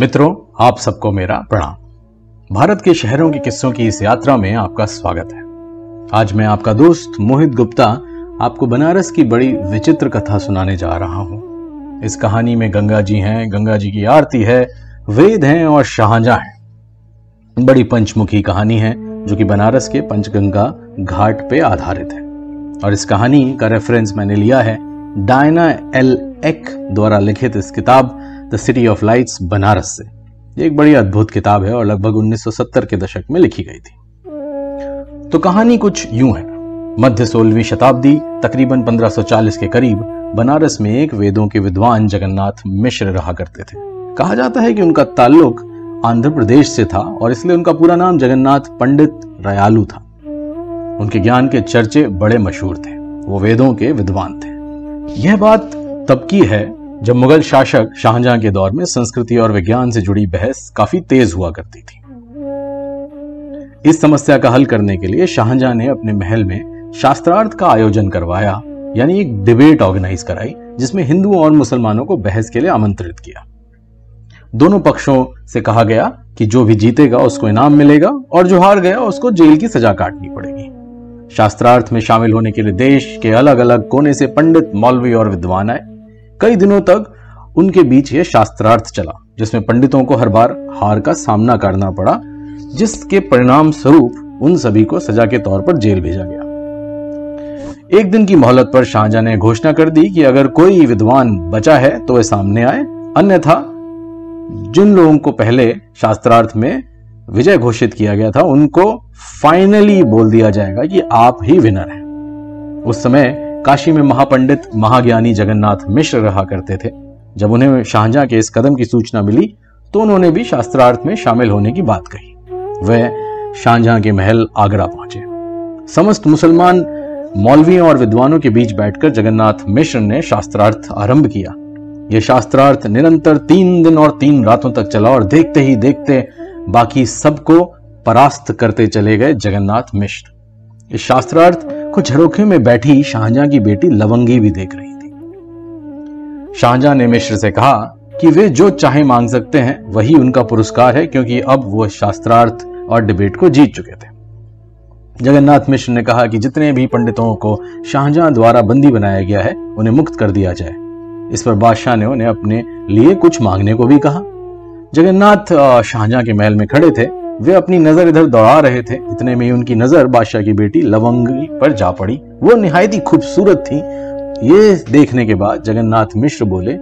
मित्रों, आप सबको मेरा प्रणाम। भारत के शहरों के किस्सों की इस यात्रा में आपका स्वागत है। आज मैं आपका दोस्त मोहित गुप्ता आपको बनारस की बड़ी विचित्र कथा सुनाने जा रहा हूँ। इस कहानी में गंगा जी हैं, गंगा जी की आरती है, वेद हैं और शाहजहां हैं। बड़ी पंचमुखी कहानी है, जो कि बनारस के पंचगंगा घाट पे आधारित है। और इस कहानी का रेफरेंस मैंने लिया है, डायना एल एक द्वारा लिखित इस किताब the city of lights Banaras से। ये एक बड़ी अद्भुत किताब है और लगभग 1970 के दशक में लिखी गई थी। तो कहानी कुछ यूँ है। मध्य सोलहवीं शताब्दी, तकरीबन 1540 के करीब, बनारस में एक वेदों के विद्वान जगन्नाथ मिश्र रहा करते थे। कहा जाता है कि उनका ताल्लुक आंध्र प्रदेश से था और इसलिए उनका पूरा नाम जगन्नाथ पंडित रयालू था। उनके ज्ञान के चर्चे बड़े मशहूर थे। वो वेदों के विद्वान थे। यह बात तब की है जब मुगल शासक शाहजहां के दौर में संस्कृति और विज्ञान से जुड़ी बहस काफ़ी तेज हुआ करती थी। इस समस्या का हल करने के लिए शाहजहां ने अपने महल में शास्त्रार्थ का आयोजन करवाया, यानी एक डिबेट ऑर्गेनाइज कराई, जिसमें हिंदुओं और मुसलमानों को बहस के लिए आमंत्रित किया। दोनों पक्षों से कहा गया कि जो भी जीतेगा उसको इनाम मिलेगा और जो हार गया उसको जेल की सजा काटनी पड़ेगी। शास्त्रार्थ में शामिल होने के लिए देश के अलग अलग कोने से पंडित, मौलवी और विद्वान आए। कई दिनों तक उनके बीच यह शास्त्रार्थ चला, जिसमें पंडितों को हर बार हार का सामना करना पड़ा, जिसके परिणाम स्वरूप उन सभी को सजा के तौर पर जेल भेजा गया। एक दिन की मोहलत पर शाहजहां ने घोषणा कर दी कि अगर कोई विद्वान बचा है तो वह सामने आए। अन्यथा, जिन लोगों को पहले शास्त्रार्थ में विजय घोषित किया गया था, उनको फाइनली बोल दिया जाएगा कि आप ही विनर हैं। उस समय काशी में महापंडित महाज्ञानी जगन्नाथ मिश्र रहा करते थे। जब उन्हें शाहजहां के इस कदम की सूचना मिली तो उन्होंने भी शास्त्रार्थ में शामिल होने की बात कही। वह शाहजहां के महल आगरा पहुँचे। समस्त मुसलमान, मौलवियों और विद्वानों के बीच बैठकर जगन्नाथ मिश्र ने शास्त्रार्थ आरंभ किया। यह शास्त्रार्थ निरंतर तीन दिन और तीन रातों तक चला और देखते ही देखते बाकी सबको परास्त करते चले गए जगन्नाथ मिश्र। इस शास्त्रार्थ को झरोखे में बैठी शाहजहां की बेटी लवंगी भी देख रही थी। शाहजहां ने मिश्र से कहा कि वे जो चाहे मांग सकते हैं, वही उनका पुरस्कार है, क्योंकि अब वो शास्त्रार्थ और डिबेट को जीत चुके थे। जगन्नाथ मिश्र ने कहा कि जितने भी पंडितों को शाहजहां द्वारा बंदी बनाया गया है, उन्हें मुक्त कर दिया जाए। इस पर बादशाह ने उन्हें अपने लिए कुछ मांगने को भी कहा। जगन्नाथ शाहजहां के महल में खड़े थे वे अपनी नज़र इधर दौड़ा रहे थे। इतने में उनकी नज़र बादशाह की बेटी लवंगी पर जा पड़ी। वो निहायत ही खूबसूरत थी। ये देखने के बाद जगन्नाथ मिश्र बोले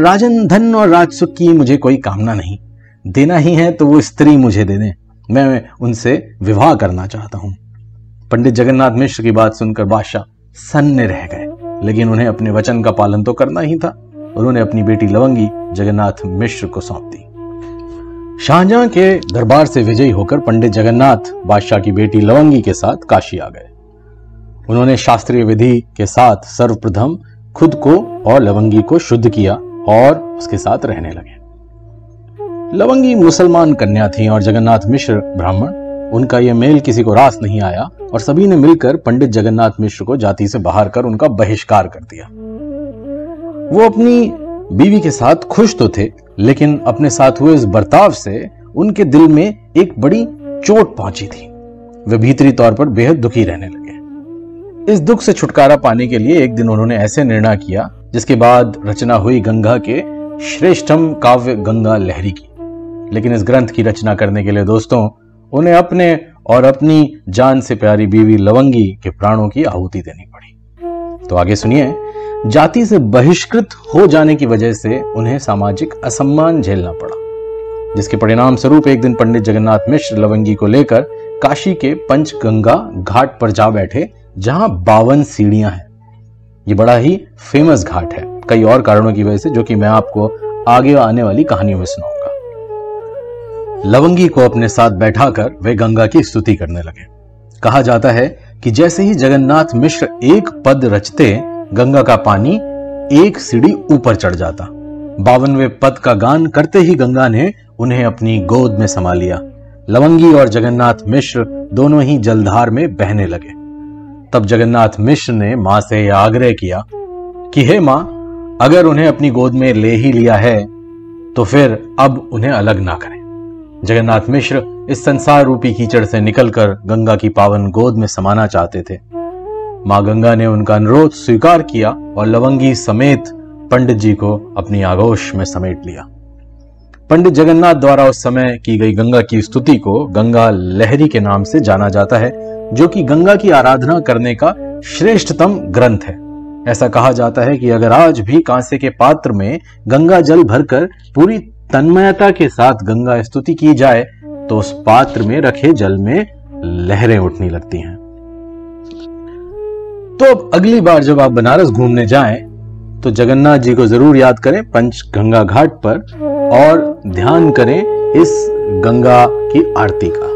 राजन धन और राजसुख की मुझे कोई कामना नहीं। देना ही है तो वो स्त्री मुझे दे दें। मैं उनसे विवाह करना चाहता हूँ। पंडित जगन्नाथ मिश्र की बात सुनकर बादशाह सन्ने रह गए। लेकिन उन्हें अपने वचन का पालन तो करना ही था उन्होंने अपनी बेटी लवंगी जगन्नाथ मिश्र को सौंप दी। शाहजहां के दरबार से विजयी होकर पंडित जगन्नाथ बादशाह की बेटी लवंगी के साथ काशी आ गए। उन्होंने शास्त्रीय विधि के साथ सर्वप्रथम खुद को और लवंगी को शुद्ध किया और उसके साथ रहने लगे। लवंगी मुसलमान कन्या थी और जगन्नाथ मिश्र ब्राह्मण। उनका यह मेल किसी को रास नहीं आया और सभी ने मिलकर पंडित जगन्नाथ मिश्र को जाति से बाहर कर उनका बहिष्कार कर दिया। वो अपनी बीवी के साथ खुश तो थे, लेकिन अपने साथ हुए इस बर्ताव से उनके दिल में एक बड़ी चोट पहुँची थी। वे भीतरी तौर पर बेहद दुखी रहने लगे। इस दुख से छुटकारा पाने के लिए एक दिन उन्होंने ऐसे निर्णय किया, जिसके बाद रचना हुई गंगा के श्रेष्ठम काव्य गंगा लहरी की। लेकिन इस ग्रंथ की रचना करने के लिए दोस्तों, उन्हें अपने और अपनी जान से प्यारी बीवी लवंगी के प्राणों की आहुति देनी पड़ी। तो आगे सुनिए जाति से बहिष्कृत हो जाने की वजह से उन्हें सामाजिक असम्मान झेलना पड़ा, जिसके परिणाम स्वरूप एक दिन पंडित जगन्नाथ मिश्र लवंगी को लेकर काशी के पंचगंगा घाट पर जा बैठे, जहाँ बावन सीढ़ियाँ हैं। ये बड़ा ही फ़ेमस घाट है। कई और कारणों की वजह से, जो कि मैं आपको आगे आने वाली कहानियों में सुनाऊँगा। लवंगी को अपने साथ बैठाकर वे गंगा की स्तुति करने लगे। कहा जाता है कि जैसे ही जगन्नाथ मिश्र एक पद रचते गंगा का पानी एक सीढ़ी ऊपर चढ़ जाता। बावनवे पद का गान करते ही गंगा ने उन्हें अपनी गोद में समा लिया। लवंगी और जगन्नाथ मिश्र दोनों ही जलधार में बहने लगे। तब जगन्नाथ मिश्र ने माँ से यह आग्रह किया कि, हे माँ, अगर उन्हें अपनी गोद में ले ही लिया है तो फिर अब उन्हें अलग ना करें। जगन्नाथ मिश्र इस संसार रूपी कीचड़ से निकलकर गंगा की पावन गोद में समाना चाहते थे। माँ गंगा ने उनका अनुरोध स्वीकार किया और लवंगी समेत पंडित जी को अपनी आगोश में समेट लिया। पंडित जगन्नाथ द्वारा उस समय की गई गंगा की स्तुति को गंगा लहरी के नाम से जाना जाता है, जो कि गंगा की आराधना करने का श्रेष्ठतम ग्रंथ है। ऐसा कहा जाता है कि अगर आज भी कांसे के पात्र में गंगा जल भरकर पूरी तन्मयता के साथ गंगा स्तुति की जाए तो उस पात्र में रखे जल में लहरें उठने लगती हैं। तो अब अगली बार जब आप बनारस घूमने जाएँ तो जगन्नाथ जी को ज़रूर याद करें पंच गंगा घाट पर और ध्यान करें इस गंगा की आरती का।